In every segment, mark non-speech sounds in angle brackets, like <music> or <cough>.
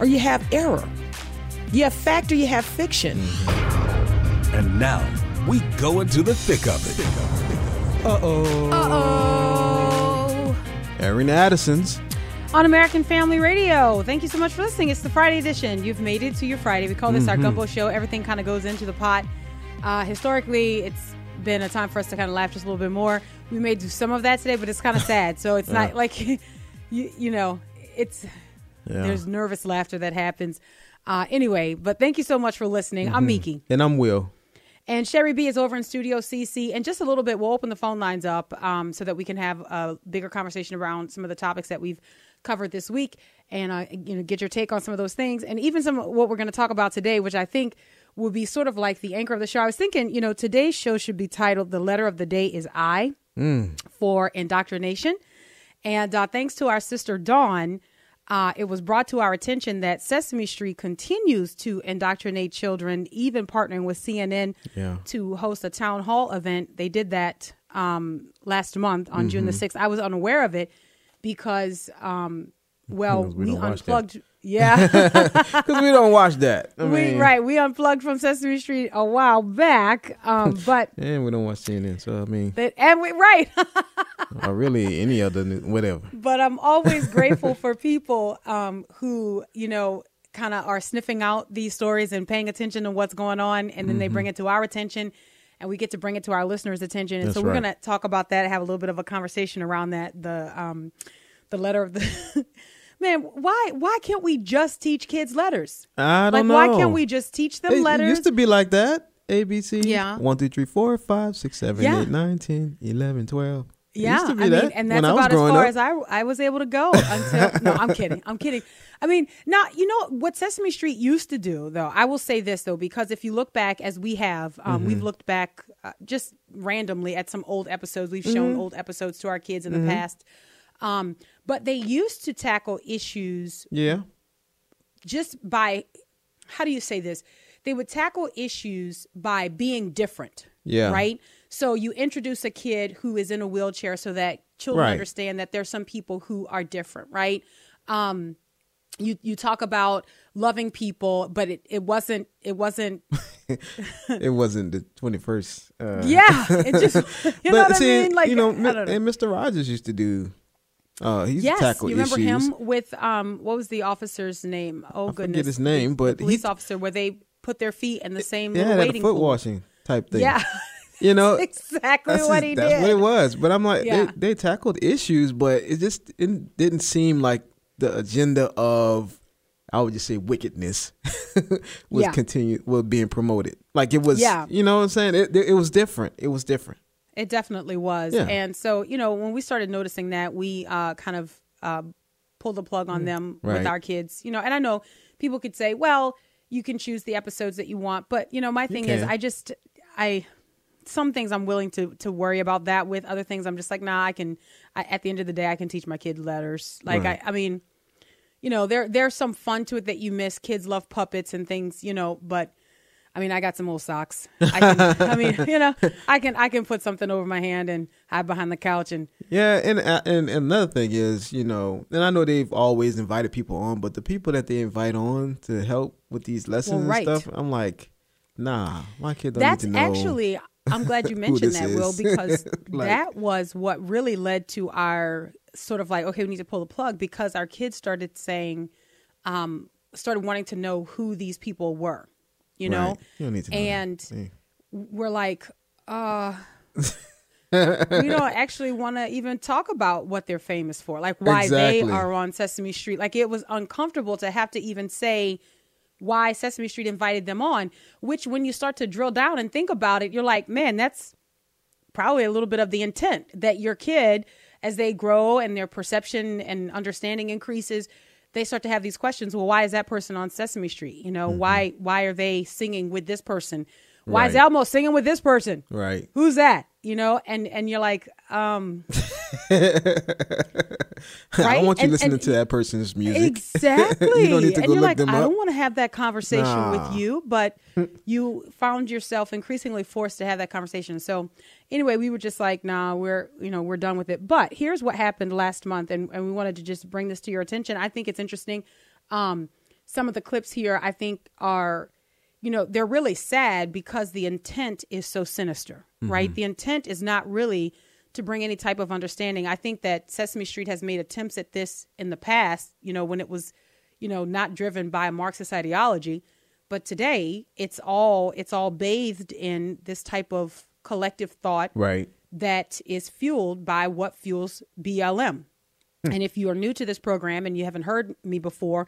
or you have error. You have fact or you have fiction. And now we go into the thick of it. Uh oh. Uh-oh. Erin Addison's. On American Family Radio. Thank you so much for listening. It's the Friday edition. You've made it to your Friday. We call this our gumbo show. Everything kind of goes into the pot. Uh, historically, it's been a time for us to kind of laugh just a little bit more. We may do some of that today, but it's kind of sad. So it's not like, <laughs> you, you know, it's there's nervous laughter that happens. Uh, anyway, but thank you so much for listening. I'm Miki. And I'm Will. And Sherry B is over in Studio CC. And just a little bit, we'll open the phone lines up um, so that we can have a bigger conversation around some of the topics that we've covered this week, and uh, you know, get your take on some of those things, and even some of what we're going to talk about today, which I think will be sort of like the anchor of the show. I was thinking, you know, today's show should be titled "The Letter of the Day is I" for indoctrination, and uh, thanks to our sister Dawn. Uh, it was brought to our attention that Sesame Street continues to indoctrinate children, even partnering with CNN Yeah. to host a town hall event. They did that um, last month on June the 6th. I was unaware of it because, um, well, we we, don't watch that. unplugged. Yeah. <laughs> Because we don't watch that. I we, mean, right. We unplugged from Sesame Street a while back. Um, <laughs> but, And we don't watch CNN. So, I mean, that, and we, right. <laughs> or really any other, whatever. but I'm always grateful for people um, who, you know, kind of are sniffing out these stories and paying attention to what's going on, and then they bring it to our attention, and we get to bring it to our listeners' attention. And That's so we're right. going to talk about that, have a little bit of a conversation around that. The um, the letter of the man. Why why can't we just teach kids letters? I don't know. why can't we just teach them It- It used to be like that. A, B, C. Yeah. 1, 2, 3, 4, 5, 6, 7, Yeah. 8, 9, 10, 11, 12. It Yeah, used to be I mean, that and that's about as far up. as I I was able to go until. <laughs> no, I'm kidding. I'm kidding. I mean, now you know what Sesame Street used to do, though. I will say this though, because if you look back, as we have, um, Mm-hmm. we've looked back uh, just randomly at some old episodes. We've Mm-hmm. shown old episodes to our kids in the past, um, but they used to tackle issues Yeah. just by how do you say this? They would tackle issues by being different. Yeah. Right? So you introduce a kid who is in a wheelchair so that children Right. understand that there's some people who are different, right? Um you you talk about loving people, but it, it wasn't it wasn't <laughs> it wasn't the 21st. Uh, yeah. It just <laughs> <laughs> you know what see, I mean? Like you know, I don't know. and Mr. Rogers used to do, uh, he used Yes, you remember issues. him with um what was the officer's name? Oh I goodness. forget his name, but police he, officer where they put their feet in the same yeah, little had a waiting foot pool. washing type thing. Yeah. You know, <laughs> exactly that's, what he that's did. what it was. But I'm like, Yeah. they, they tackled issues, but it just it didn't seem like the agenda of, I would just say, wickedness <laughs> was Yeah. continued, was being promoted. Like it was, Yeah. you know what I'm saying? It, it was different. It was different. It definitely was. Yeah. And so, you know, when we started noticing that, we uh, kind of uh, pulled the plug on them with Mm. Our kids. You know, and I know people could say, well, you can choose the episodes that you want. But, you know, my thing is. I just, I, some things I'm willing to to worry about that with. Other things I'm just like, nah, I can, I, at the end of the day, I can teach my kid letters. Like, Right. I, I mean, you know, there there's some fun to it that you miss. Kids love puppets and things, you know, but I mean, I got some old socks. I, can, I mean, <laughs> you know, I can I can put something over my hand and hide behind the couch and Yeah, and uh, and and another thing is, you know, and I know they've always invited people on, but the people that they invite on to help with these lessons right. and stuff, I'm like, nah, my kid don't that's need to know. actually I'm <laughs> glad you mentioned that, Will, <laughs> because Like- that was what really led to our sort of like, okay, we need to pull the plug because our kids started saying, um, started wanting to know who these people were, you know, Right. You don't need to know and Yeah. we're like, uh, <laughs> we don't actually want to even talk about what they're famous for, like why they are on Sesame Street. Like it was uncomfortable to have to even say why Sesame Street invited them on, which when you start to drill down and think about it, you're like, man, that's probably a little bit of the intent that your kid, as they grow and their perception and understanding increases, they start to have these questions. Well, why is that person on Sesame Street? You know, mm-hmm. why why are they singing with this person? Why is Elmo singing with this person? Right. Who's that? You know, and and you're like, um, <laughs> I don't want you And- listening and- to that person's music. <laughs> Exactly. You don't need to and go you're look like, them I don't want to have that conversation Nah. with you, but you found yourself increasingly forced to have that conversation. So anyway, we were just like, nah, we're you know, we're done with it. But here's what happened last month, and, and we wanted to just bring this to your attention. I think it's interesting. Um, some of the clips here I think are you know, they're really sad because the intent is so sinister, mm-hmm. right? The intent is not really to bring any type of understanding. I think that Sesame Street has made attempts at this in the past, you know, when it was, you know, not driven by Marxist ideology, but today it's all it's all bathed in this type of collective thought Right. that is fueled by what fuels BLM. Hmm. And if you are new to this program and you haven't heard me before,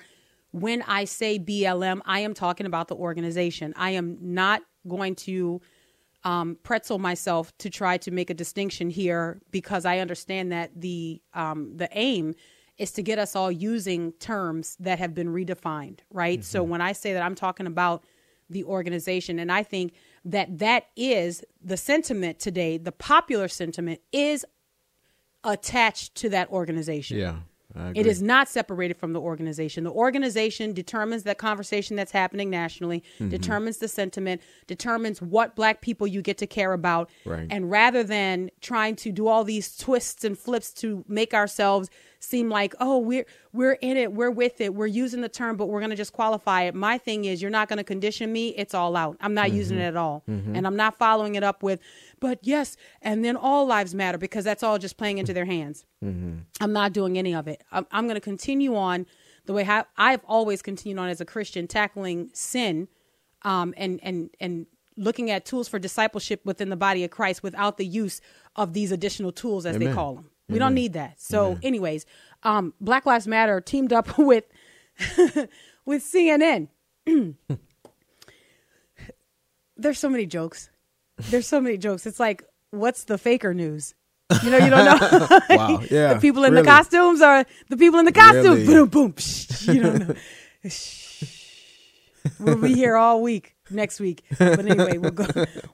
when I say BLM, I am talking about the organization. I am not going to um, pretzel myself to try to make a distinction here because I understand that the um, the aim is to get us all using terms that have been redefined, right? So when I say that, I'm talking about the organization, and I think that that is the sentiment today. The popular sentiment is attached to that organization. Yeah. It is not separated from the organization. The organization determines that conversation that's happening nationally, Mm-hmm. determines the sentiment, determines what black people you get to care about. Right. And rather than trying to do all these twists and flips to make ourselves seem like, oh, we're we're in it, we're with it, we're using the term, but we're gonna just qualify it. My thing is you're not gonna condition me, it's all out. I'm not using it Mm-hmm. at all. And I'm not following it up with, but yes, and then all lives matter because that's all just playing into their hands. I'm not doing any of it. I'm, I'm going to continue on the way how I've always continued on as a Christian, tackling sin, um, and and and looking at tools for discipleship within the body of Christ without the use of these additional tools, as they call them. We don't need that. So, anyways, um, Black Lives Matter teamed up <laughs> with with CNN. <clears throat> There's so many jokes. There's so many jokes. It's like, what's the faker news? You know, you don't know. <laughs> Wow. <laughs> Yeah. the people in really. the costumes are the people in the costumes. Really? Boom, boom. Psh, you don't know. we'll be here all week next week. But anyway, we'll go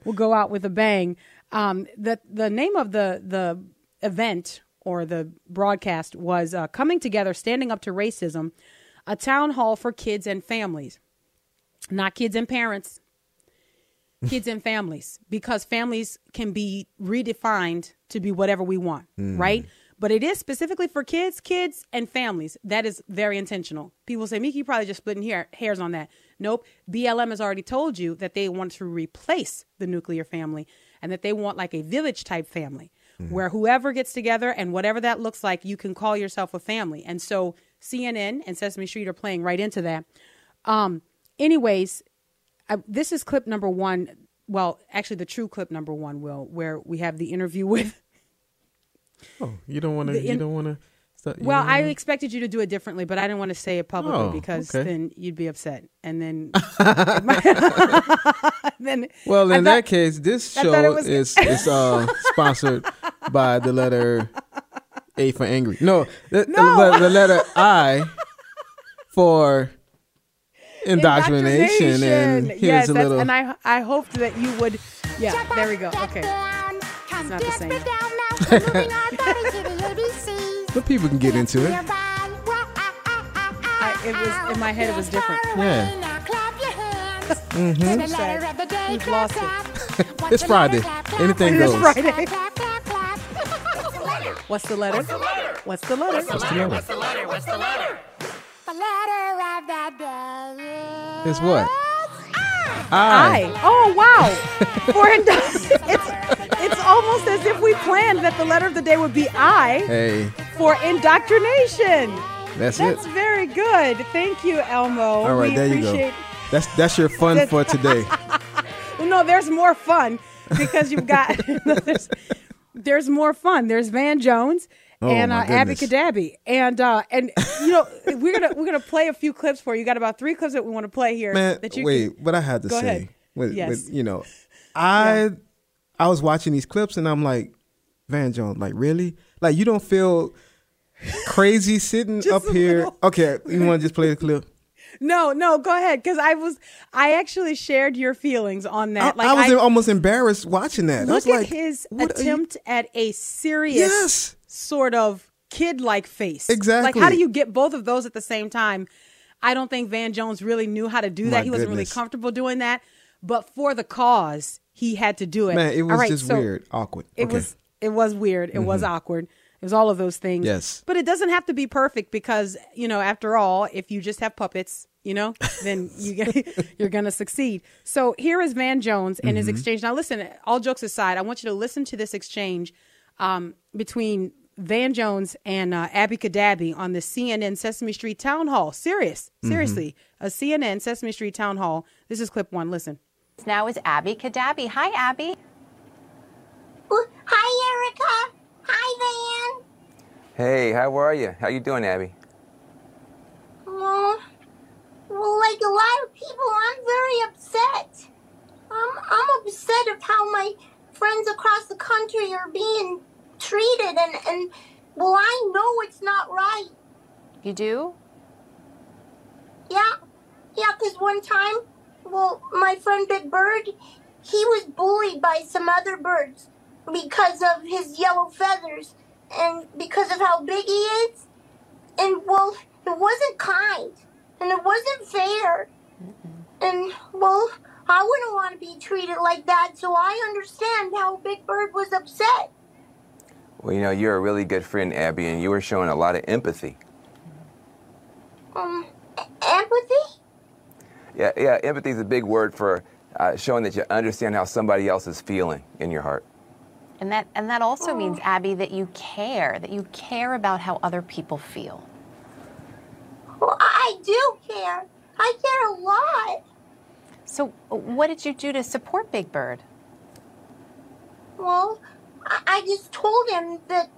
we'll go out with a bang. Um, the the name of the the event or the broadcast was uh, coming together, standing up to racism, a town hall for kids and families, not kids and parents. Kids and families, because families can be redefined to be whatever we want, right? But it is specifically for kids, kids, and families. That is very intentional. People say, Miki, you probably just splitting hair, hairs on that. Nope. BLM has already told you that they want to replace the nuclear family and that they want like a village type family where whoever gets together and whatever that looks like, you can call yourself a family. And so CNN and Sesame Street are playing right into that. Um, anyways, I, this is clip number one. Well, actually, the true clip number one, Will, where we have the interview <laughs> with. Oh, you don't want to. You don't want to. Well, I expected you to do it differently, but I didn't want to say it publicly Oh, because okay. then you'd be upset, and then <laughs> <laughs> then Well, in thought- that case, this I thought it show was- is <laughs> is uh, sponsored by the letter A for angry. No, the, No. the, the letter I for indoctrination. And here's yes, a that's, little. and I I hoped that you would. Yeah, there we go. Okay, It's not the same. But people can get into it. I, it was in my head. It was different. Yeah. Mm-hmm. We've lost it. <laughs> It's Friday. Anything It's goes. Friday. What's the letter? What's the letter? What's the letter? What's the letter? What's the letter? The letter of the day. It's what? I. Oh wow! <laughs> For indo- it's it's almost as if we planned that the letter of the day would be I Hey, for indoctrination. that's, That's it. very good. Thank you, Elmo. All right, we there you go. That's that's your fun for today. <laughs> Well, no, there's more fun because you've got <laughs> there's, there's more fun. There's Van Jones Oh, and uh, Abby. Cadabby, and uh, and you know we're gonna we're gonna play a few clips for you. You got about three clips that we want to play here. Man, that you wait, can, what I had to say, with, Yes. with, you know, I I was watching these clips and I'm like, Van Jones, like really, like you don't feel crazy sitting up here. little. Okay, you want to just play the clip? No, no, go ahead. Because I was, I actually shared your feelings on that. I, I was almost embarrassed watching that. I look was at like, his what are you- attempt at a serious, Yes. sort of kid-like face. Exactly. Like, how do you get both of those at the same time? I don't think Van Jones really knew how to do that. My he wasn't really comfortable doing that. But for the cause, he had to do it. Man, it was right, just so weird, awkward. It okay. was it was weird. It was awkward. It was all of those things. Yes. But it doesn't have to be perfect because, you know, after all, if you just have puppets, you know, then you get, <laughs> you're going to succeed. So here is Van Jones and his exchange. Now, listen, all jokes aside, I want you to listen to this exchange um, between Van Jones and uh, Abby Cadabby on the CNN Sesame Street Town Hall. Serious, seriously, a CNN Sesame Street Town Hall. This is clip one. Listen. Now is Abby Cadabby. Hi, Abby. Well, Hi, Erica. Hi, Van. Hey, how are you? How you doing, Abby? Well, well, like a lot of people, I'm very upset. I'm, I'm upset of how my friends across the country are being treated, and, and well, I know it's not right. You do? Yeah, yeah, because one time, well, my friend Big Bird, he was bullied by some other birds because of his yellow feathers and because of how big he is. And, well, it wasn't kind and it wasn't fair. And, well, I wouldn't want to be treated like that, so I understand how Big Bird was upset. Well, you know, you're a really good friend, Abby, and you were showing a lot of empathy. Um, empathy? Yeah, yeah, empathy is a big word for uh, showing that you understand how somebody else is feeling in your heart. And that and that also oh. means, Abby, that you care, that you care about how other people feel. Well, I do care. I care a lot. So, what did you do to support Big Bird? Well, I, I just told him that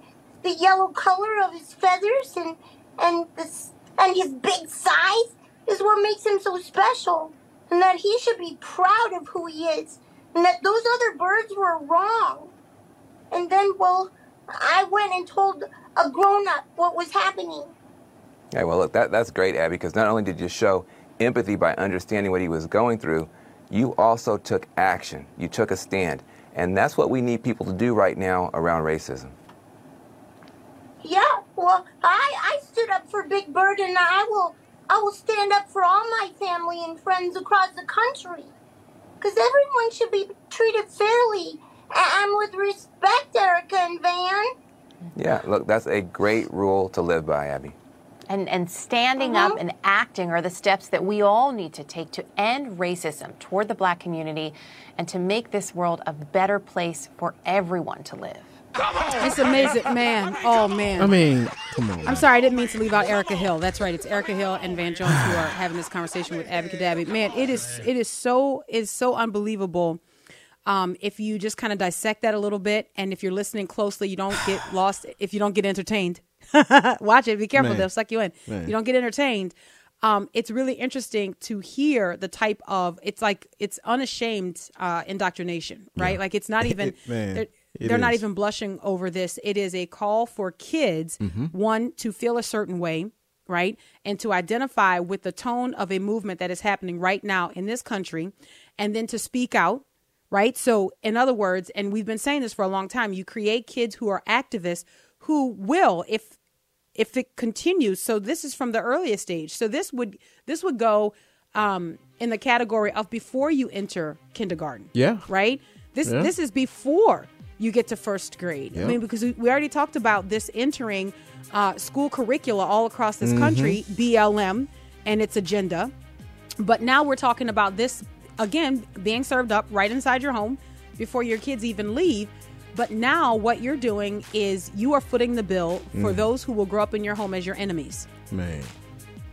the yellow color of his feathers and and this and his big size is what makes him so special, and that he should be proud of who he is, and that those other birds were wrong. And then, well, I went and told a grown-up what was happening. Yeah, well, look, that, that's great, Abby, because not only did you show empathy by understanding what he was going through, you also took action. You took a stand. And that's what we need people to do right now around racism. Yeah, well, I I stood up for Big Bird, and I will I will stand up for all my family and friends across the country, because everyone should be treated fairly and with respect, Erica and Van. Yeah, look, that's a great rule to live by, Abby. And, and standing up uh-huh. and acting are the steps that we all need to take to end racism toward the black community and to make this world a better place for everyone to live. It's amazing, man. Oh man. I mean, come on. I'm sorry, I didn't mean to leave out Erica Hill. That's right, it's Erica Hill and Van Jones who are having this conversation with Abby Cadabby. Man, it is it is so it's so unbelievable. Um, if you just kind of dissect that a little bit, and if you're listening closely, you don't get <sighs> lost. If you don't get entertained, <laughs> watch it. Be careful; Man. they'll suck you in. Man. You don't get entertained. Um, it's really interesting to hear the type of. It's like it's unashamed uh, indoctrination, right? Like it's not <laughs> even. They're they're not even blushing over this. It is a call for kids, Mm-hmm. one, to feel a certain way, right? And to identify with the tone of a movement that is happening right now in this country, and then to speak out, right? So, in other words, and we've been saying this for a long time, you create kids who are activists who will, if if it continues so this is from the earliest stage so this would this would go um in the category of before you enter kindergarten Yeah. right this Yeah. this is before you get to first grade i mean because we, already talked about this entering uh, school curricula all across Mm-hmm. this country blm and its agenda but now we're talking about this again being served up right inside your home before your kids even leave. But now what you're doing is you are footing the bill for Mm. those who will grow up in your home as your enemies. Man.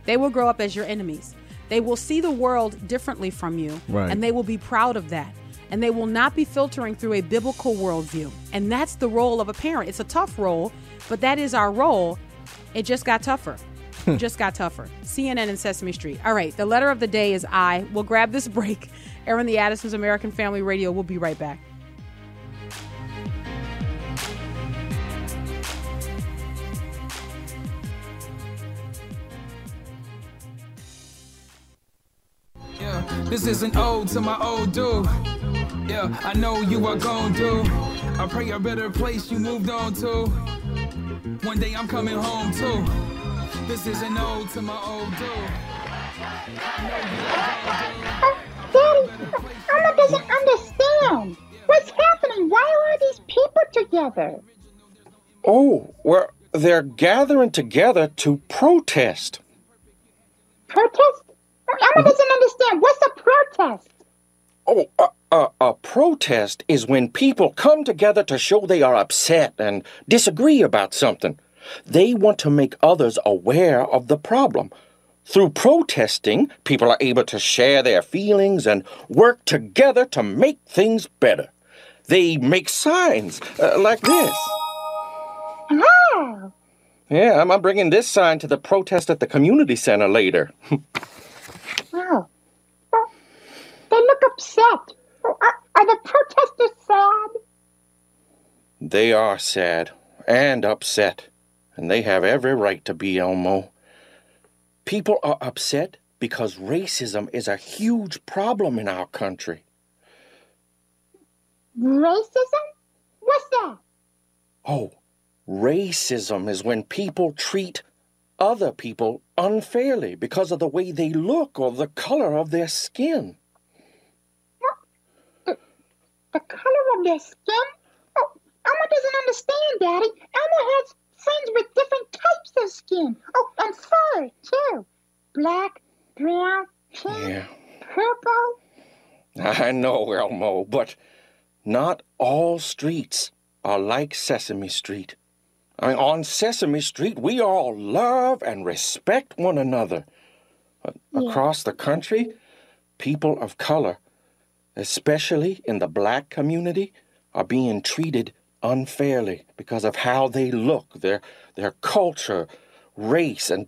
They will grow up as your enemies. They will see the world differently from you, Right. and they will be proud of that. And they will not be filtering through a biblical worldview. And that's the role of a parent. It's a tough role, but that is our role. It just got tougher. <laughs> just got tougher. CNN and Sesame Street. All right, the letter of the day is I. We'll grab this <laughs> break. Airing the Addison's American Family Radio. We'll be right back. Yeah, this is an ode to my old dude. Yeah, I know you were gone, dude. I pray a better place you moved on to. One day I'm coming home too. This is an ode to my old dude. Uh, Daddy, Elmo doesn't understand. What's happening? Why are these people together? Oh, well, they're gathering together to protest. Protest? Elmo doesn't understand. What's a protest? Oh, a, a, a protest is when people come together to show they are upset and disagree about something. They want to make others aware of the problem. Through protesting, people are able to share their feelings and work together to make things better. They make signs uh, like this. Oh, Yeah, I'm, I'm bringing this sign to the protest at the community center later. <laughs> oh. They look upset. Are, are the protesters sad? they are sad and upset, and they have every right to be, Elmo. People are upset because racism is a huge problem in our country. Racism? What's that? Oh, racism is when people treat other people unfairly because of the way they look or the color of their skin. The color of their skin? Oh, Elmo doesn't understand, Daddy. Elmo has friends with different types of skin. Oh, and fur, too. Black, brown, pink, Yeah, purple. I know, Elmo, but not all streets are like Sesame Street. I mean, on Sesame Street, we all love and respect one another. But Across the country, people of color, especially in the black community, are being treated unfairly because of how they look, their, their culture, race, and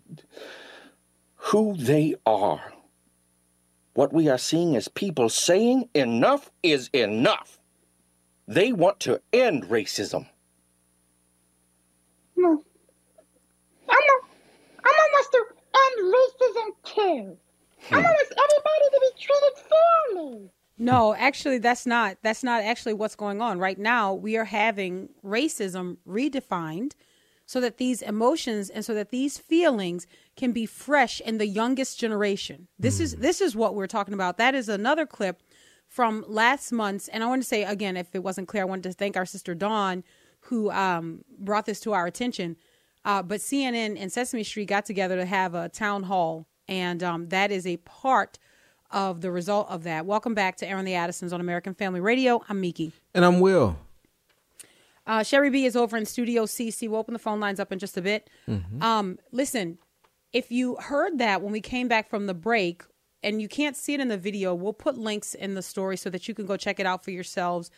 who they are. What we are seeing is people saying enough is enough. They want to end racism. No. Elmo, Elmo wants to end racism, too. Elmo hmm. wants everybody to be treated fairly. No, actually that's not that's not actually what's going on. Right now, we are having racism redefined so that these emotions and so that these feelings can be fresh in the youngest generation. This is this is what we're talking about. That is another clip from last month's and I want to say again if it wasn't clear, I wanted to thank our sister Dawn who um, brought this to our attention. Uh, but CNN and Sesame Street got together to have a town hall, and um, that is a part of the result of that. Welcome back to Airing the Addisons on American Family Radio. I'm Miki. And I'm Will. Uh, Sherry B is over in Studio CC. We'll open the phone lines up in just a bit. Um, listen, if you heard that when we came back from the break, and you can't see it in the video, we'll put links in the story so that you can go check it out for yourselves.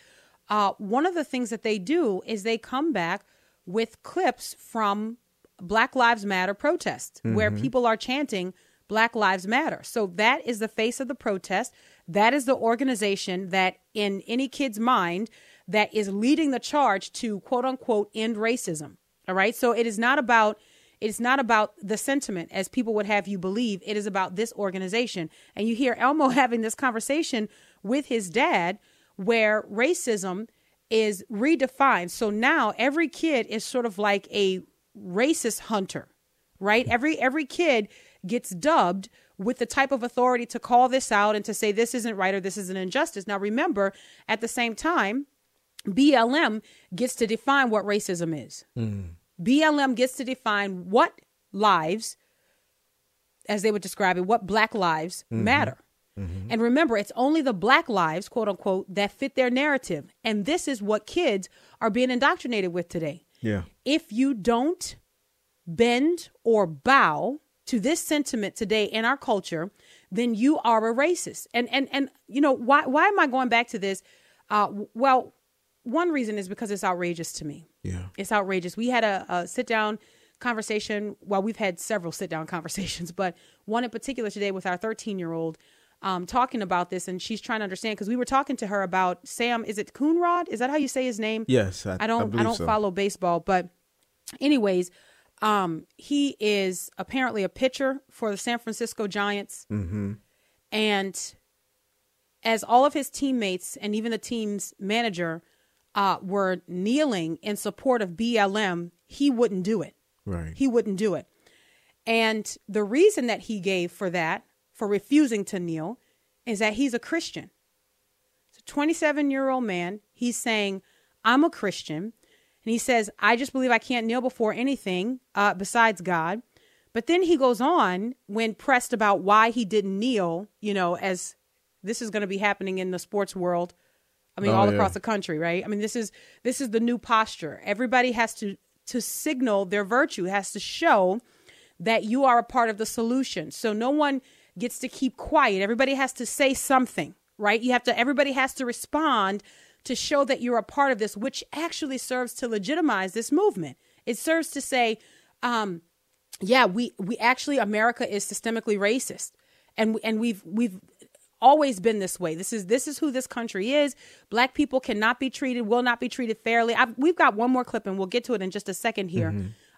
Uh, one of the things that they do is they come back with clips from Black Lives Matter protests where people are chanting Black Lives Matter. So that is the face of the protest. That is the organization that, in any kid's mind, that is leading the charge to quote unquote end racism. All right. So it is not about it's not about the sentiment as people would have you believe. It is about this organization. And you hear Elmo <laughs> having this conversation with his dad where racism is redefined. So now every kid is sort of like a racist hunter, right? Every every kid gets dubbed with the type of authority to call this out and to say this isn't right or this is an injustice. Now remember, at the same time, BLM gets to define what racism is. BLM gets to define what lives, as they would describe it, what black lives mm-hmm. matter. Mm-hmm. And remember, it's only the black lives, quote unquote, that fit their narrative. And this is what kids are being indoctrinated with today. Yeah. If you don't bend or bow to this sentiment today in our culture, then you are a racist. And and and you know why why am I going back to this? Uh, well, one reason is because it's outrageous to me. Yeah. It's outrageous. We had a, a sit down conversation. Well, we've had several sit down <laughs> conversations, but one in particular today with our 13 year old um, talking about this, and she's trying to understand because we were talking to her about Sam. Is it Coonrod? Is that how you say his name? Yes, I- I don't. I, believe don't so. follow baseball, but anyways, um, he is apparently a pitcher for the San Francisco Giants, Mm-hmm. and as all of his teammates and even the team's manager uh, were kneeling in support of BLM, he wouldn't do it. Right. He wouldn't do it. And the reason that he gave for that, for refusing to kneel, is that he's a Christian. It's a 27 year old man. He's saying, I'm a Christian. And he says, I just believe I can't kneel before anything uh, besides God. But then he goes on when pressed about why he didn't kneel, you know, as this is going to be happening in the sports world. I mean, Oh, all yeah. across the country, right? I mean, this is this is the new posture. Everybody has to to signal their virtue, has to show that you are a part of the solution. So no one gets to keep quiet. Everybody has to say something, right? You have to everybody has to respond to show that you're a part of this, which actually serves to legitimize this movement. It serves to say, um, yeah, we we actually America is systemically racist, and and we've we've always been this way. This is this is who this country is. Black people cannot be treated, will not be treated fairly. I've, we've got one more clip, and we'll get to it in just a second here.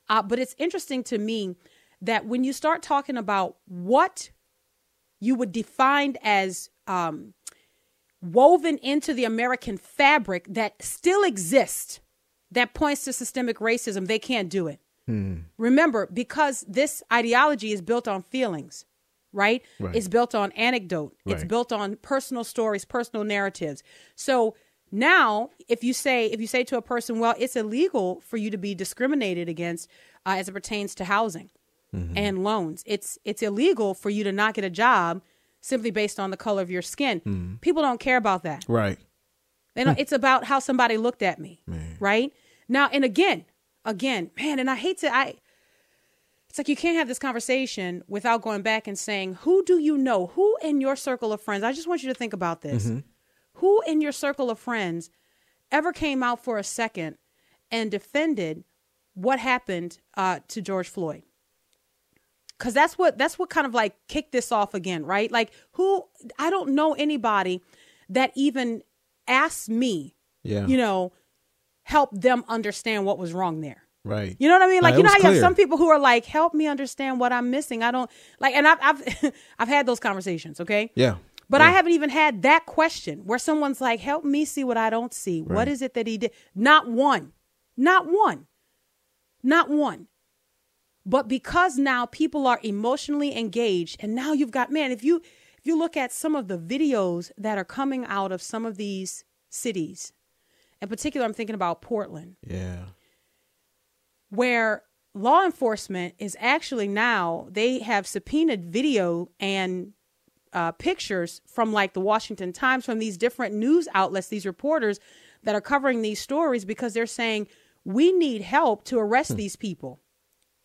Uh, but it's interesting to me that when you start talking about what you would define as um, woven into the American fabric that still exists, that points to systemic racism, they can't do it. Remember, because this ideology is built on feelings, right? Right. It's built on anecdote. It's built on personal stories, personal narratives. So now, if you say if you say to a person, "Well, it's illegal for you to be discriminated against uh, as it pertains to housing and loans. It's it's illegal for you to not get a job simply based on the color of your skin." People don't care about that. Right. They don't, it's about how somebody looked at me, right? Now, and again, again, man, and I hate to, I, it's like you can't have this conversation without going back and saying, who do you know? Who in your circle of friends? I just want you to think about this. Who in your circle of friends ever came out for a second and defended what happened uh, to George Floyd? Because that's what that's what kind of like kicked this off again, right? Like who I don't know anybody that even asked me Yeah. you know, help them understand what was wrong there. Right. You know what I mean? Like it you know you have some people who are like, help me understand what I'm missing. I don't like and I've I've <laughs> I've had those conversations, okay? Yeah. But I haven't even had that question where someone's like, help me see what I don't see. What Right. is it that he did? Not one. Not one. Not one. But because now people are emotionally engaged, and now you've got man, if you if you look at some of the videos that are coming out of some of these cities, in particular, I'm thinking about Portland, Yeah. where law enforcement is actually now they have subpoenaed video and uh, pictures from like the Washington Times, from these different news outlets, these reporters that are covering these stories because they're saying we need help to arrest these people.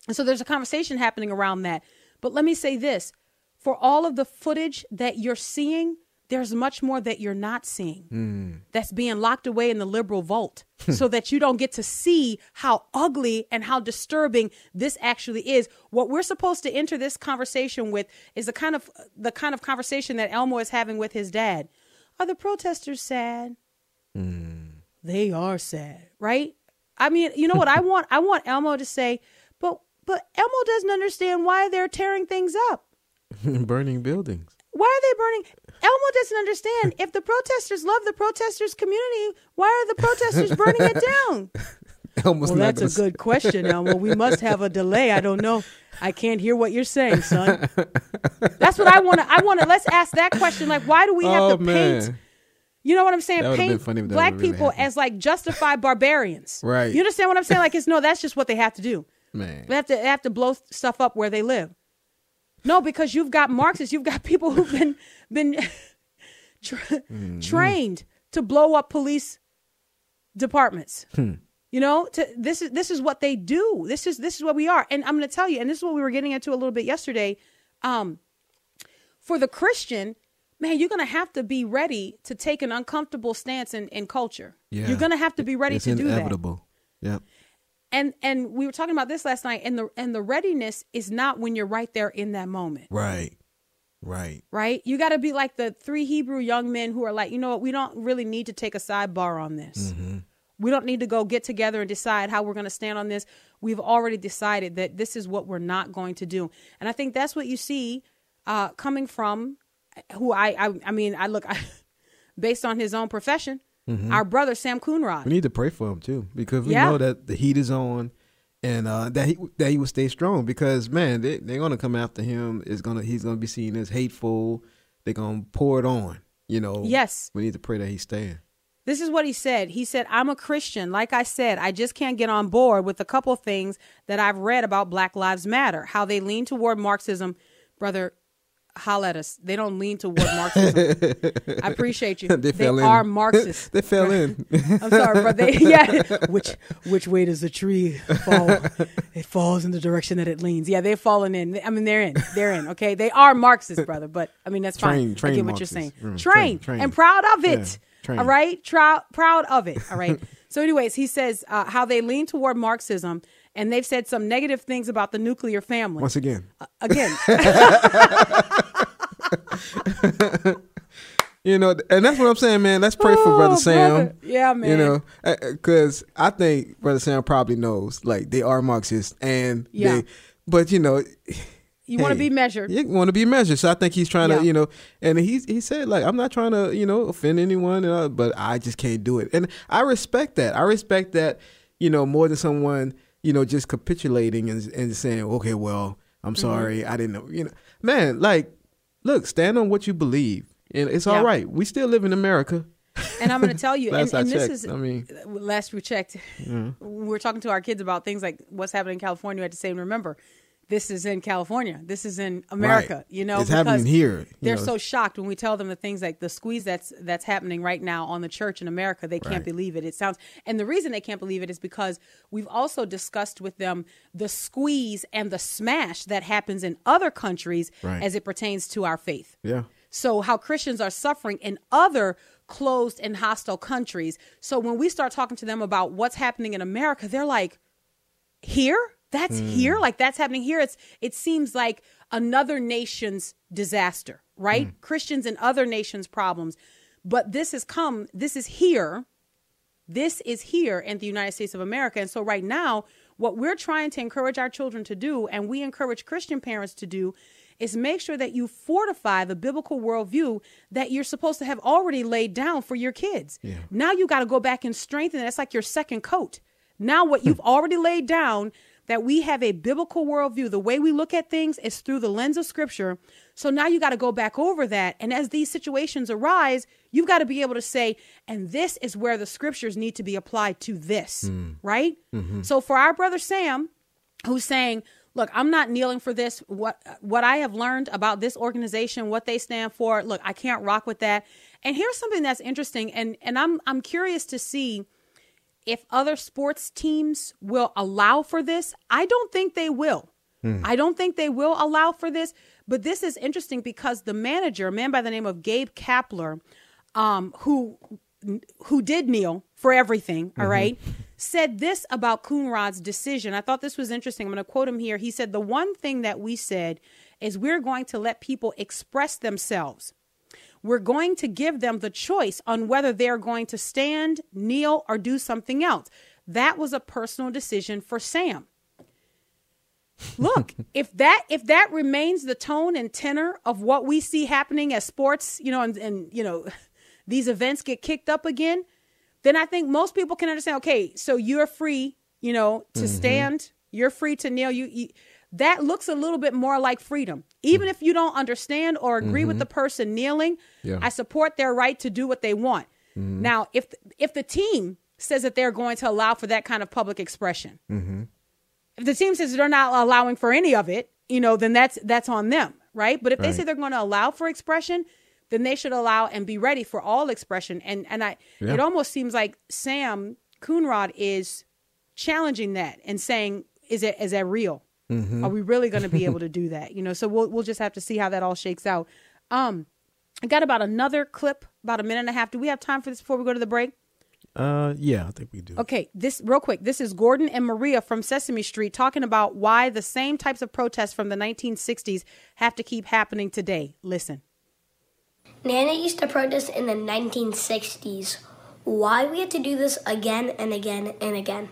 And so there's a conversation happening around that. But let me say this for all of the footage that you're seeing, there's much more that you're not seeing hmm. that's being locked away in the liberal vault <laughs> so that you don't get to see how ugly and how disturbing this actually is. What we're supposed to enter this conversation with is the kind of the kind of conversation that Elmo is having with his dad. Are the protesters sad? Hmm. They are sad, right? I mean, you know what I want? I want Elmo to say, but but Elmo doesn't understand why they're tearing things up. <laughs> Burning buildings. Why are they burning? Elmo doesn't understand. If the protesters love the protesters community, why are the protesters burning it down? <laughs> Elmo's Well, that's a gonna good question, Elmo. We must have a delay. I don't know. I can't hear what you're saying, son. <laughs> That's what I want to. I want to. Let's ask that question. Like, why do we have Oh, to paint? man. You know what I'm saying? That would've been Paint funny black really people happened. as like justified barbarians. Right. You understand what I'm saying? Like, it's no. That's just what they have to do. Man. They have to they have to blow stuff up where they live. No, because you've got Marxists, you've got <laughs> people who've been been <laughs> tra- trained to blow up police departments. You know, to, this is this is what they do. This is this is what we are. And I'm going to tell you, and this is what we were getting into a little bit yesterday. Um, for the Christian, man, you're going to have to be ready to take an uncomfortable stance in, in culture. Yeah. You're going to have to be ready it's to do that inevitable. Yep. And and we were talking about this last night and the and the readiness is not when you're right there in that moment Right. Right. right you got to be like the three hebrew young men who are like you know what we don't really need to take a sidebar on this we don't need to go get together and decide how we're going to stand on this we've already decided that this is what we're not going to do and i think that's what you see uh coming from who i i, I mean i look I, <laughs> based on his own profession. Mhm. Our brother Sam Coonrod. We need to pray for him too, because we Yeah. know that the heat is on, and uh, that he that he will stay strong. Because man, they they're gonna come after him. Is gonna he's gonna be seen as hateful. They're gonna pour it on. You know. Yes. We need to pray that he's staying. This is what he said. He said, I'm a Christian. Like I said, I just can't get on board with a couple things that I've read about Black Lives Matter, how they lean toward Marxism. Brother, holla at us. They don't lean toward Marxism. I appreciate you. <laughs> they, in. are Marxists. <laughs> they fell in. <laughs> I'm sorry, but they yeah. Which which way does the tree fall? it falls in the direction that it leans. Yeah, they've fallen in. I mean, they're in. They're in. Okay, they are Marxists, brother. But I mean, that's Train- fine. train I get what Marxists. you're saying. Mm, train, train, and proud of it. Yeah, all right, Trou- proud of it. All right. so, anyways, he says uh, how they lean toward Marxism, and they've said some negative things about the nuclear family. Once again. Again, <laughs> You know, and that's what I'm saying, man. Let's pray for Oh, Brother Sam. brother. Yeah, man. You know, because I think Brother Sam probably knows, like they are Marxists, and Yeah. they, but you know, you want to be measured. You want to be measured, so I think he's trying Yeah. to, you know, and he he said like I'm not trying to, you know, offend anyone, uh, but I just can't do it, and I respect that. I respect that, you know, more than someone, you know, just capitulating and and saying, okay, well, I'm Mm-hmm. sorry, I didn't know, you know, man, like, look, stand on what you believe, and it's Yeah. all right. We still live in America. And I'm going <laughs> to tell you, and, and this is, I mean- last we checked, we we're talking to our kids about things like what's happening in California. We had to say, remember, this is in California. This is in America. Right. You know, It's happening here, They're know. so shocked when we tell them the things like the squeeze that's that's happening right now on the church in America. They can't Right. believe it. It sounds, and the reason they can't believe it is because we've also discussed with them the squeeze and the smash that happens in other countries Right. as it pertains to our faith. Yeah. So, how Christians are suffering in other closed and hostile countries. So, when we start talking to them about what's happening in America, they're like, here? That's Hmm. here? Like, that's happening here? It's, it seems like another nation's disaster, right? Hmm. Christians and other nations' problems. But this has come, this is here. This is here in the United States of America. And so, right now, what we're trying to encourage our children to do, and we encourage Christian parents to do, is make sure that you fortify the biblical worldview that you're supposed to have already laid down for your kids. Now you got to go back and strengthen it. It's like your second coat. Now, what you've <laughs> already laid down, that we have a biblical worldview. The way we look at things is through the lens of scripture. So now you got to go back over that. And as these situations arise, you've got to be able to say, and this is where the scriptures need to be applied to this, hmm. right? Mm-hmm. So for our brother Sam, who's saying, "Look, I'm not kneeling for this. What what I have learned about this organization, what they stand for, look, I can't rock with that." And here's something that's interesting, and and I'm I'm curious to see if other sports teams will allow for this. I don't think they will. I don't think they will allow for this. But this is interesting because the manager, a man by the name of Gabe Kapler, um, who who did kneel for everything, all right, said this about Coonrod's decision. I thought this was interesting. I'm going to quote him here. He said, The one thing that we said is we're going to let people express themselves. We're going to give them the choice on whether they're going to stand, kneel, or do something else. That was a personal decision for Sam. Look, <laughs> if that if that remains the tone and tenor of what we see happening as sports, you know, and, and you know, <laughs> these events get kicked up again, then I think most people can understand. Okay, so you're free, you know, to mm-hmm. stand. You're free to kneel. You, you that looks a little bit more like freedom. Even if you don't understand or agree with mm-hmm. the person kneeling, Yeah. I support their right to do what they want. Mm-hmm. Now, if if the team says that they're going to allow for that kind of public expression, mm-hmm. if the team says they're not allowing for any of it, you know, then that's that's on them, right? But if they say they're going to allow for expression, then they should allow and be ready for all expression. And and I, Yeah. it almost seems like Sam Coonrod is challenging that and saying, is it is that real? Are we really going to be able to do that? You know, so we'll we'll just have to see how that all shakes out. Um, I got about another clip, about a minute and a half. Do we have time for this before we go to the break? Uh, yeah, I think we do. Okay, this real quick. This is Gordon and Maria from Sesame Street talking about why the same types of protests from the 1960s have to keep happening today. Listen. Nana used to protest in the 1960s. Why we had to do this again and again and again?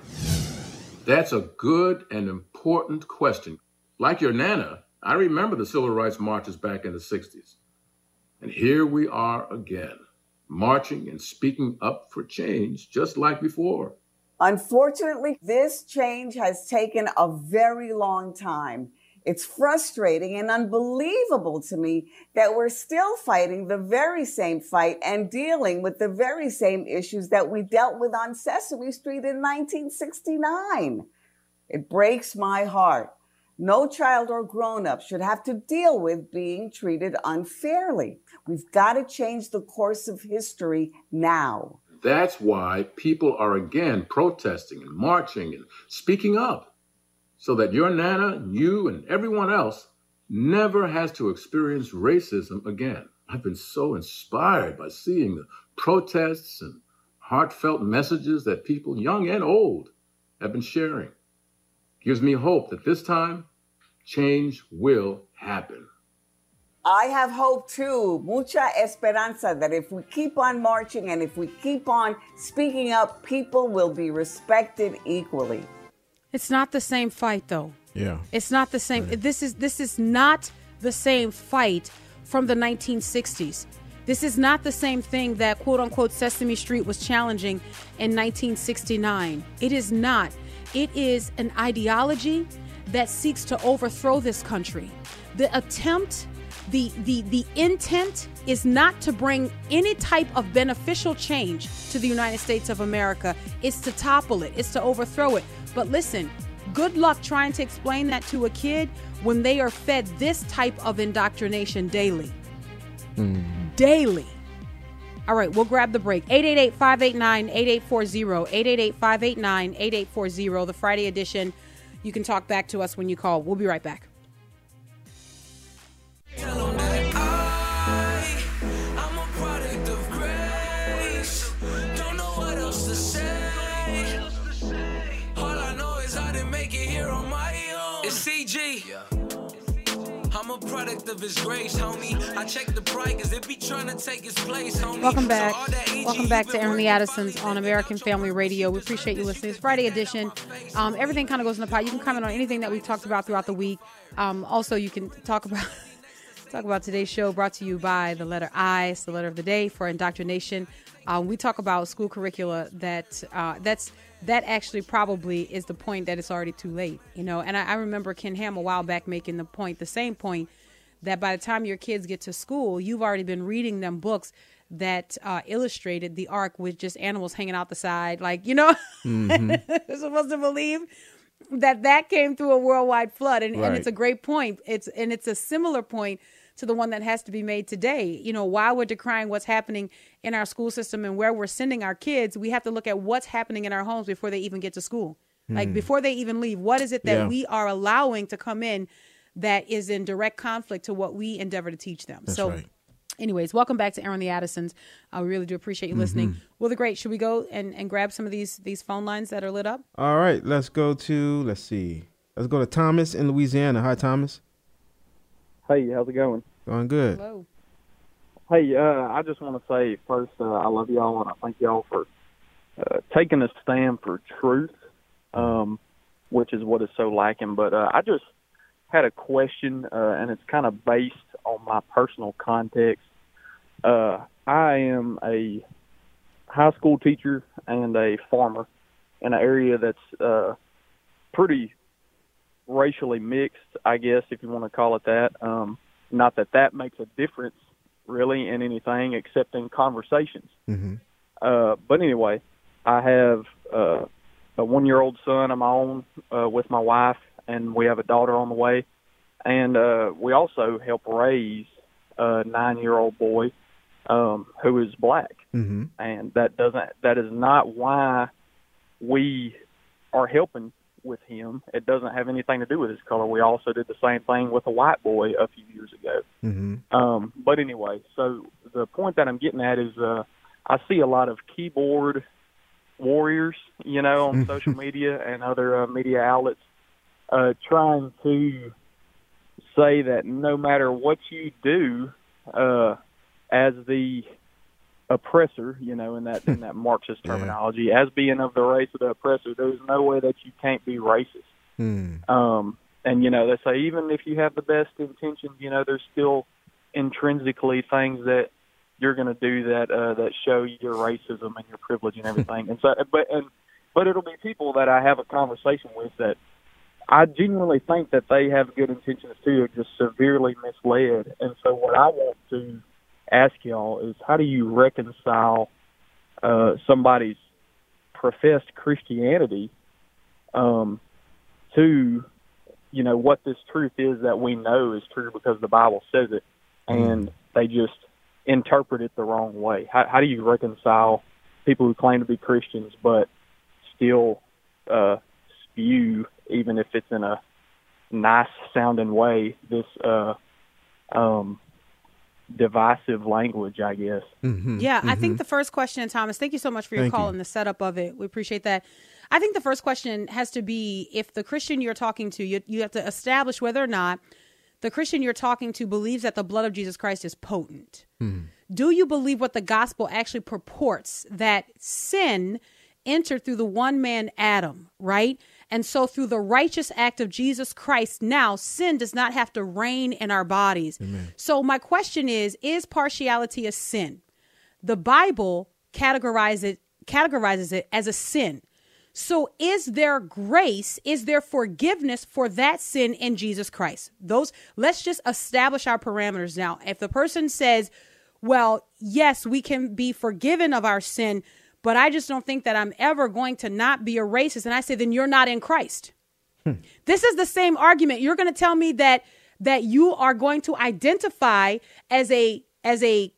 That's a good and important question. Like your Nana, I remember the civil rights marches back in the 60s. And here we are again. marching and speaking up for change just like before. Unfortunately, this change has taken a very long time. It's frustrating and unbelievable to me that we're still fighting the very same fight and dealing with the very same issues that we dealt with on Sesame Street in 1969. It breaks my heart. No child or grown up should have to deal with being treated unfairly. We've got to change the course of history now. That's why people are again protesting and marching and speaking up so that your Nana, you, and everyone else never has to experience racism again. I've been so inspired by seeing the protests and heartfelt messages that people, young and old, have been sharing. Gives me hope that this time change will happen. I have hope too, mucha esperanza, that if we keep on marching and if we keep on speaking up, people will be respected equally. It's not the same fight, though. Yeah. It's not the same. This is this is not the same fight from the 1960s. This is not the same thing that quote unquote Sesame Street was challenging in 1969. It is not. It is an ideology that seeks to overthrow this country. The attempt the the the intent is not to bring any type of beneficial change to the United States of America. It's to topple it. It's to overthrow it. But listen, good luck trying to explain that to a kid when they are fed this type of indoctrination daily. Mm. Daily. All right, we'll grab the break. 888 589 8840. 888 589 8840, the Friday edition. You can talk back to us when you call. We'll be right back. Of his grace, homie. I check the price cause it be trying to take his place, homie. Welcome back. So all that AG Welcome back to Lee Addison's on American Family Radio. We appreciate you listening. It's Friday edition. Um, everything kind of goes in the pot. You can comment on anything that we've talked about throughout the week. Um, also, you can talk about <laughs> talk about today's show brought to you by the letter I. It's the letter of the day for indoctrination. Um, we talk about school curricula that uh, that's that actually probably is the point that it's already too late. You know, and I, I remember Ken Ham a while back making the point, the same point that by the time your kids get to school, you've already been reading them books that uh, illustrated the ark with just animals hanging out the side, like you know, <laughs> Mhm. they're supposed to believe that that came through a worldwide flood, and, and it's a great point. It's and it's a similar point to the one that has to be made today. You know, while we're decrying what's happening in our school system and where we're sending our kids, we have to look at what's happening in our homes before they even get to school. Like Hmm. before they even leave, what is it that Yeah. we are allowing to come in that is in direct conflict to what we endeavor to teach them? That's so right. Anyways, welcome back to Airing the Addisons. Uh, we really do appreciate you listening. Mhm. Well, the great. Should we go and, and grab some of these these phone lines that are lit up? All right, let's go to let's see. Let's go to Thomas in Louisiana. Hi, Thomas. Hey, how's it going? Going good. Hello. Hey, uh, I just want to say first, uh, I love y'all and I thank y'all for uh, taking a stand for truth, um, which is what is so lacking. But uh, I just had a question, uh, and it's kind of based on my personal context. Uh, I am a high school teacher and a farmer in an area that's uh, pretty racially mixed, I guess, if you want to call it that. Um, not that that makes a difference really in anything except in conversations. Mm-hmm. Uh, but anyway, I have uh, a one-year-old son of my own uh, with my wife, and we have a daughter on the way. And uh, we also help raise a nine-year-old boy um, who is black, Mm-hmm. and that doesn't that is not why we are helping with him. It doesn't have anything to do with his color. We also did the same thing with a white boy a few years ago. Mm-hmm. Um, but anyway, so the point that I'm getting at is uh, I see a lot of keyboard warriors, you know, on <laughs> social media and other uh, media outlets uh, trying to say that no matter what you do uh, as the oppressor, you know, in that in that <laughs> Marxist terminology, as being of the race of the oppressor, there's no way that you can't be racist. Mm. Um, and you know, they say even if you have the best intentions, you know, there's still intrinsically things that you're going to do that uh, that show your racism and your privilege and <laughs> everything. and so, but and but it'll be people that I have a conversation with that I genuinely think that they have good intentions too, are just severely misled. And so, what I want to ask y'all is, how do you reconcile uh, somebody's professed Christianity um, to, you know, what this truth is that we know is true because the Bible says it, and they just interpret it the wrong way? How, how do you reconcile people who claim to be Christians but still uh, spew, even if it's in a nice sounding way, this uh, um, divisive language, I guess. Mm-hmm. Yeah, I think the first question, Thomas, thank you so much for your Thank call you. and the setup of it. We appreciate that. I think the first question has to be if the Christian you're talking to, you, you have to establish whether or not the Christian you're talking to believes that the blood of Jesus Christ is potent. Do you believe what the gospel actually purports that sin entered through the one man Adam, right? And so through the righteous act of Jesus Christ, now sin does not have to reign in our bodies. So my question is, is partiality a sin? The Bible categorizes it categorizes it as a sin. So is there grace? Is there forgiveness for that sin in Jesus Christ? Those let's just establish our parameters now. If the person says, "Well, yes, we can be forgiven of our sin, but I just don't think that I'm ever going to not be a racist." And I say, "Then you're not in Christ." Hmm. This is the same argument. You're going to tell me that that you are going to identify as a as a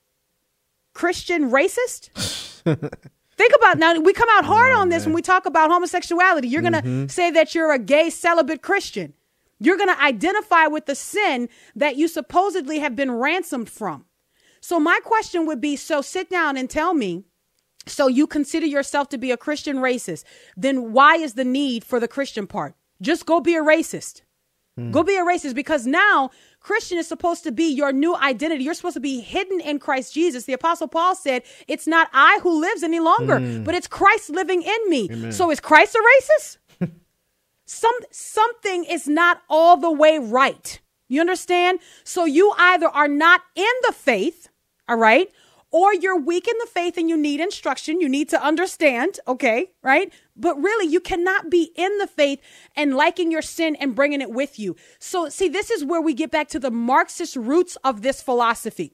Christian racist? <laughs> Think about now we come out hard oh, on this when we talk about homosexuality. You're going to mm-hmm. say that you're a gay celibate Christian. You're going to identify with the sin that you supposedly have been ransomed from. So my question would be so sit down and tell me so you consider yourself to be a Christian racist. Then why is the need for the Christian part? Just go be a racist. Go be a racist because now Christian is supposed to be your new identity. You're supposed to be hidden in Christ Jesus. The apostle Paul said, "It's not I who lives any longer, Mm. but it's Christ living in me." Amen. So is Christ a racist? <laughs> Some something is not all the way right. You understand? So you either are not in the faith, all right? Or you're weak in the faith and you need instruction. You need to understand, okay, right? But really, you cannot be in the faith and liking your sin and bringing it with you. So, see, this is where we get back to the Marxist roots of this philosophy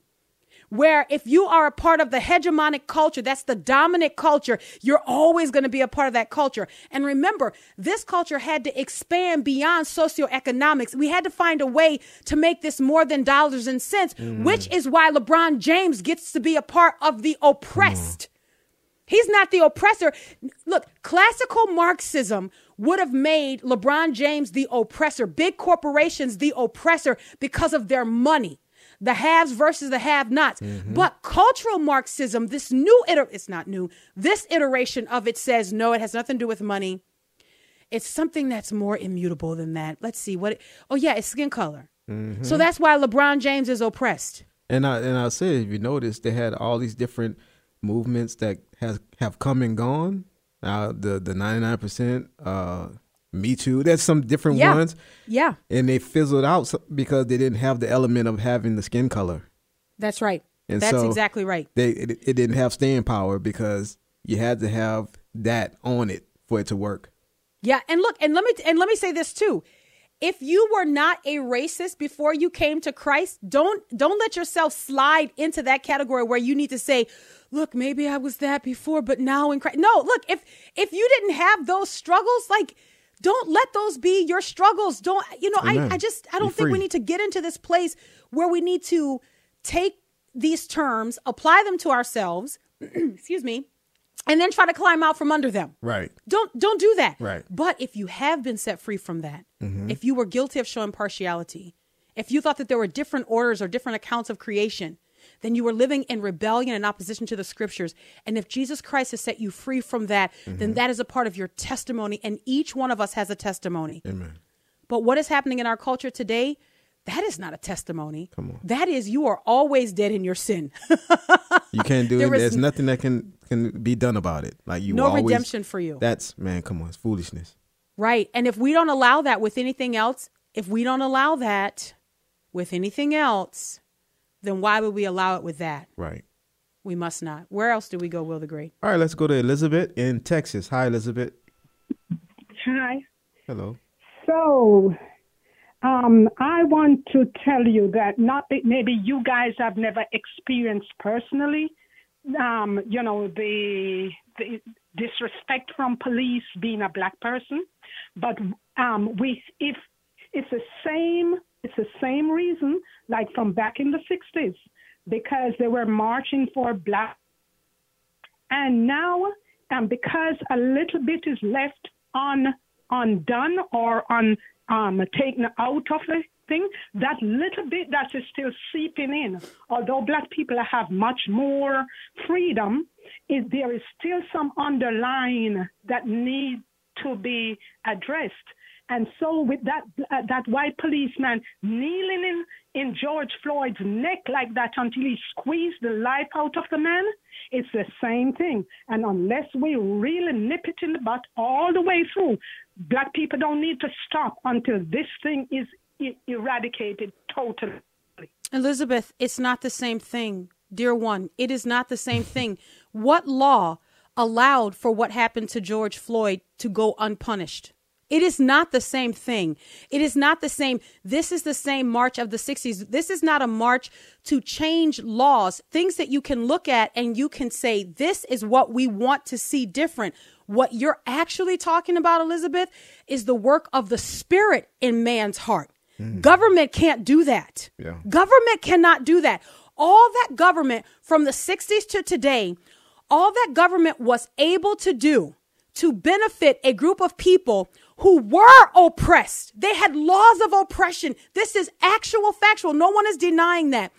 where if you are a part of the hegemonic culture, that's the dominant culture, you're always going to be a part of that culture. And remember, this culture had to expand beyond socioeconomics. We had to find a way to make this more than dollars and cents, Mm. which is why LeBron James gets to be a part of the oppressed. He's not the oppressor. Look, classical Marxism would have made LeBron James the oppressor, big corporations the oppressor because of their money. The haves versus the have nots. But cultural Marxism, this new iter it's not new. This iteration of it says no, it has nothing to do with money. It's something that's more immutable than that. Let's see what it, oh yeah, it's skin color. Mm-hmm. So that's why LeBron James is oppressed. And I and I said, if you notice, they had all these different movements that has have come and gone. Now the the ninety nine percent, uh, Me Too. There's some different Yeah. ones, Yeah, and they fizzled out because they didn't have the element of having the skin color. that's right. And that's so exactly right. They it, it didn't have staying power because you had to have that on it for it to work. Yeah, and look, and let me and let me say this too. If you were not a racist before you came to Christ, don't don't let yourself slide into that category where you need to say, "Look, maybe I was that before, but now in Christ." No, look, if if you didn't have those struggles, like don't let those be your struggles. Don't you know, I, Amen. I just I don't think we need to get into this place where we need to take these terms, apply them to ourselves, <clears throat> excuse me, and then try to climb out from under them. Right. Don't don't do that. Right. But if you have been set free from that, Mhm. if you were guilty of showing partiality, if you thought that there were different orders or different accounts of creation, then you are living in rebellion and opposition to the scriptures. And if Jesus Christ has set you free from that, then Mhm. that is a part of your testimony. And each one of us has a testimony. Amen. But what is happening in our culture today? That is not a testimony. Come on. That is you are always dead in your sin. <laughs> You can't do There it. There's n- nothing that can can be done about it. Like you No always, redemption for you. That's man. Come on, it's foolishness. Right. And if we don't allow that with anything else, if we don't allow that with anything else, then why would we allow it with that? Right. We must not. Where else do we go, Will the Great? All right, let's go to Elizabeth in Texas. Hi, Elizabeth. Hi. Hello. So, um, I want to tell you that not that maybe you guys have never experienced personally, um, you know, the, the disrespect from police being a black person, but um, we if it's the same it's the same reason like from back in the 60s because they were marching for black and now um, because a little bit is left on undone or on um, taken out of the thing, that little bit that is still seeping in, although black people have much more freedom, is there is still some underlying that need to be addressed. And so, with that uh, that white policeman kneeling in, in George Floyd's neck like that until he squeezed the life out of the man, it's the same thing. And unless we really nip it in the butt all the way through, black people don't need to stop until this thing is eradicated totally. Elizabeth, it's not the same thing, dear one. It is not the same thing. What law allowed for what happened to George Floyd to go unpunished? It is not the same thing. It is not the same. This is the same march of the 60s. This is not a march to change laws, things that you can look at and you can say, this is what we want to see different. What you're actually talking about, Elizabeth, is the work of the spirit in man's heart. Mm. Government can't do that. Yeah. Government cannot do that. All that government from the 60s to today, all that government was able to do to benefit a group of people who were oppressed. They had laws of oppression. This is actual factual. No one is denying that.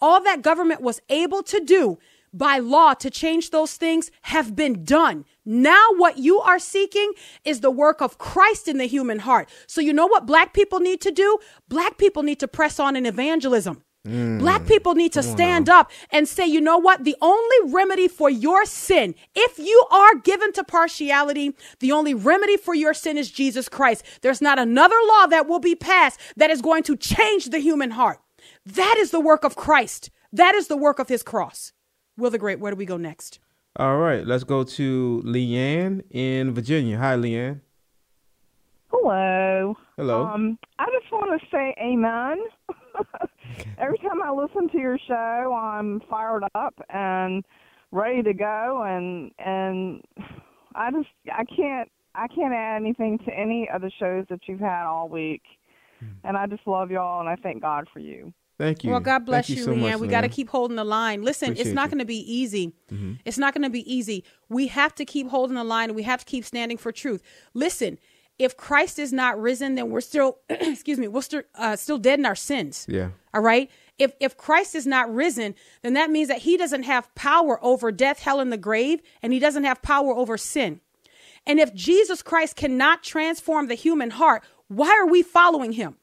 All that government was able to do by law to change those things have been done. Now, what you are seeking is the work of Christ in the human heart. So, you know what black people need to do? Black people need to press on in evangelism. Black people need to stand up and say, you know what? The only remedy for your sin, if you are given to partiality, the only remedy for your sin is Jesus Christ. There's not another law that will be passed that is going to change the human heart. That is the work of Christ. That is the work of his cross. Will the Great, where do we go next? All right, let's go to Leanne in Virginia. Hi, Leanne. Hello. Hello. Um, I just want to say amen. <laughs> <laughs> Every time I listen to your show, I'm fired up and ready to go, and and <sighs> I just I can't I can't add anything to any of the shows that you've had all week, and I just love y'all, and I thank God for you. Thank you. Well, God bless Thank you, so Leanne. much, we got to keep holding the line. Listen, Appreciate it's not going to be easy. Mhm. It's not going to be easy. We have to keep holding the line and we have to keep standing for truth. Listen, if Christ is not risen, then we're still, <clears throat> excuse me, we're still, uh, still dead in our sins. Yeah. All right. If if Christ is not risen, then that means that he doesn't have power over death, hell, and the grave, and he doesn't have power over sin. And if Jesus Christ cannot transform the human heart, why are we following him?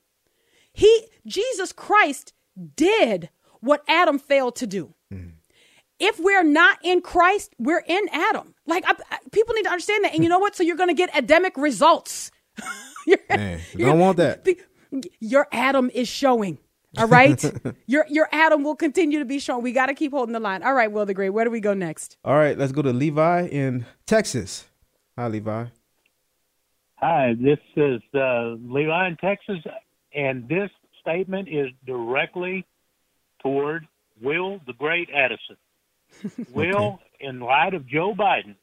He Jesus Christ did what Adam failed to do. If we're not in Christ, we're in Adam. Like I, I- people need to understand that. And you know what? So you're going to get Adamic results. <laughs> you Man, don't want that. Your Adam is showing. All right, <laughs> your your Adam will continue to be shown. We got to keep holding the line. All right, Will the Great. Where do we go next? All right, let's go to Levi in Texas. Hi, Levi. Hi, this is uh, Levi in Texas, and this statement is directly toward Will the Great Addison. <laughs> Will, in light of Joe Biden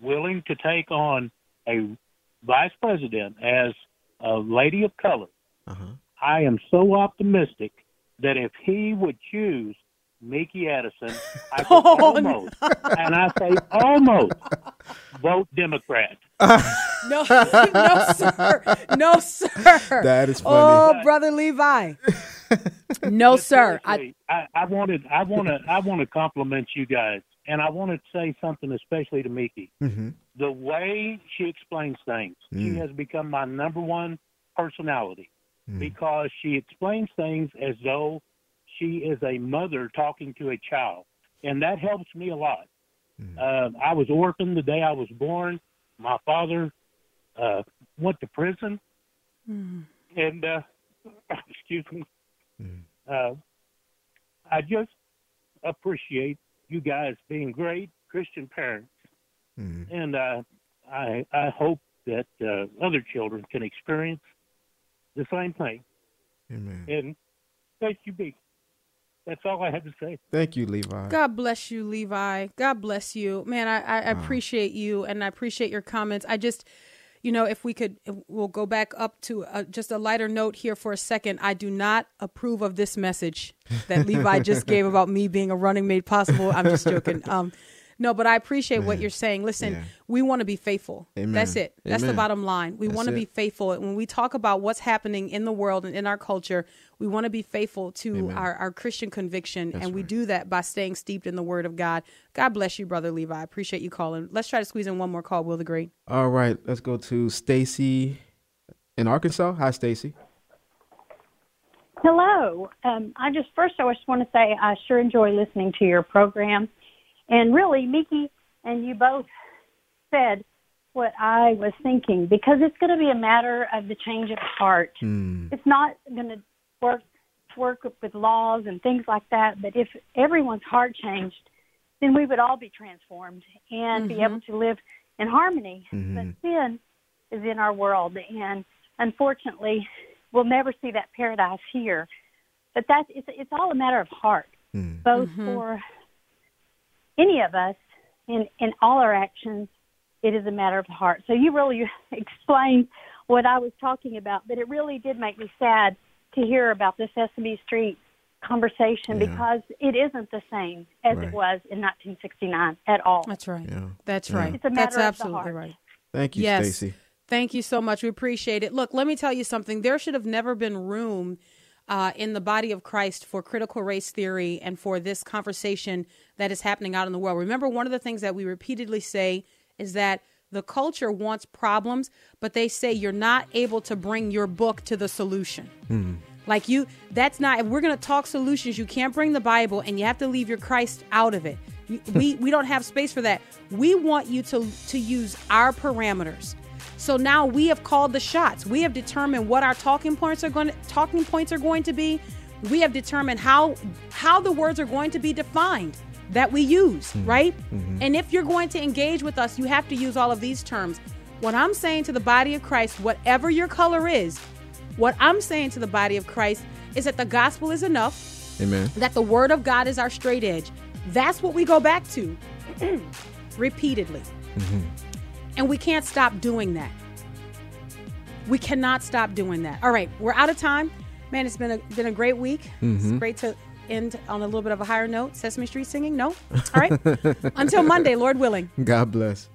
willing to take on a vice president as a lady of color, uh-huh. I am so optimistic that if he would choose Mickey Addison, I <laughs> could Oh, no. almost, and I say almost, vote Democrat. <laughs> No, <laughs> no, sir. No, sir. That is funny. Oh, brother Levi. No, sir. I, Seriously, I, I wanted, I want to, I want to compliment you guys, and I want to say something especially to Mickey. Mm-hmm. The way she explains things, she Mm. has become my number one personality Mm. because she explains things as though she is a mother talking to a child, and that helps me a lot. Mm. Uh, I was orphaned the day I was born. My father uh, went to prison, and uh, <coughs> excuse me. Uh, I just appreciate you guys being great Christian parents, Mhm. and uh, I I hope that uh, other children can experience the same thing. Amen. And thank you, B. That's all I had to say. Thank you, Levi. God bless you, Levi. God bless you, man. I, I Wow. appreciate you, and I appreciate your comments. I just, you know, if we could, if we'll go back up to uh just a lighter note here for a second. I do not approve of this message that Levi just gave <laughs> about me being a running made possible. I'm just joking. Um, no, but I appreciate what you're saying. Listen, Yeah. we want to be faithful. Amen. That's it. That's the bottom line. We want to be faithful. And when we talk about what's happening in the world and in our culture, we want to be faithful to Amen. our, our Christian conviction. That's and we do that by staying steeped in the word of God. God bless you, Brother Levi. I appreciate you calling. Let's try to squeeze in one more call, Will the Great. All right, let's go to Stacy in Arkansas. Hi, Stacy. Hello. Um, I just first I just want to say I sure enjoy listening to your program, and really, Mickey and you both said what I was thinking because it's going to be a matter of the change of heart. Hmm. It's not going to work work with laws and things like that. But if everyone's heart changed, then we would all be transformed and be Mhm. able to live in harmony. Mhm. But sin is in our world, and unfortunately, we'll never see that paradise here. But that's it's it's all a matter of heart, Hmm. both Mhm. for any of us in in all our actions. It is a matter of the heart. So you really <laughs> explained what I was talking about, but it really did make me sad to hear about the Sesame Street conversation Yeah. because it isn't the same as Right. it was in 1969 at all. That's right. Yeah. That's Yeah. right. It's a That's matter of the absolutely heart. right. Thank you, yes. Stacy. Thank you so much. We appreciate it. Look, let me tell you something. There should have never been room uh, in the body of Christ for critical race theory and for this conversation that is happening out in the world. Remember, one of the things that we repeatedly say is that the culture wants problems, but they say you're not able to bring your book to the solution. Hmm. Like you, that's not. If we're gonna talk solutions, you can't bring the Bible, and you have to leave your Christ out of it. We we don't have space for that. We want you to to use our parameters. So now we have called the shots. We have determined what our talking points are going to talking points are going to be. We have determined how how the words are going to be defined that we use, right? And if you're going to engage with us, you have to use all of these terms. What I'm saying to the body of Christ, whatever your color is, what I'm saying to the body of Christ is that the gospel is enough, Amen. that the word of God is our straight edge. That's what we go back to <clears throat> repeatedly. Mm-hmm. And we can't stop doing that. We cannot stop doing that. All right, we're out of time. Man, it's been a been a great week. It's Mhm. great to end on a little bit of a higher note. Sesame Street singing? No? All right. <laughs> Until Monday, Lord willing. God bless.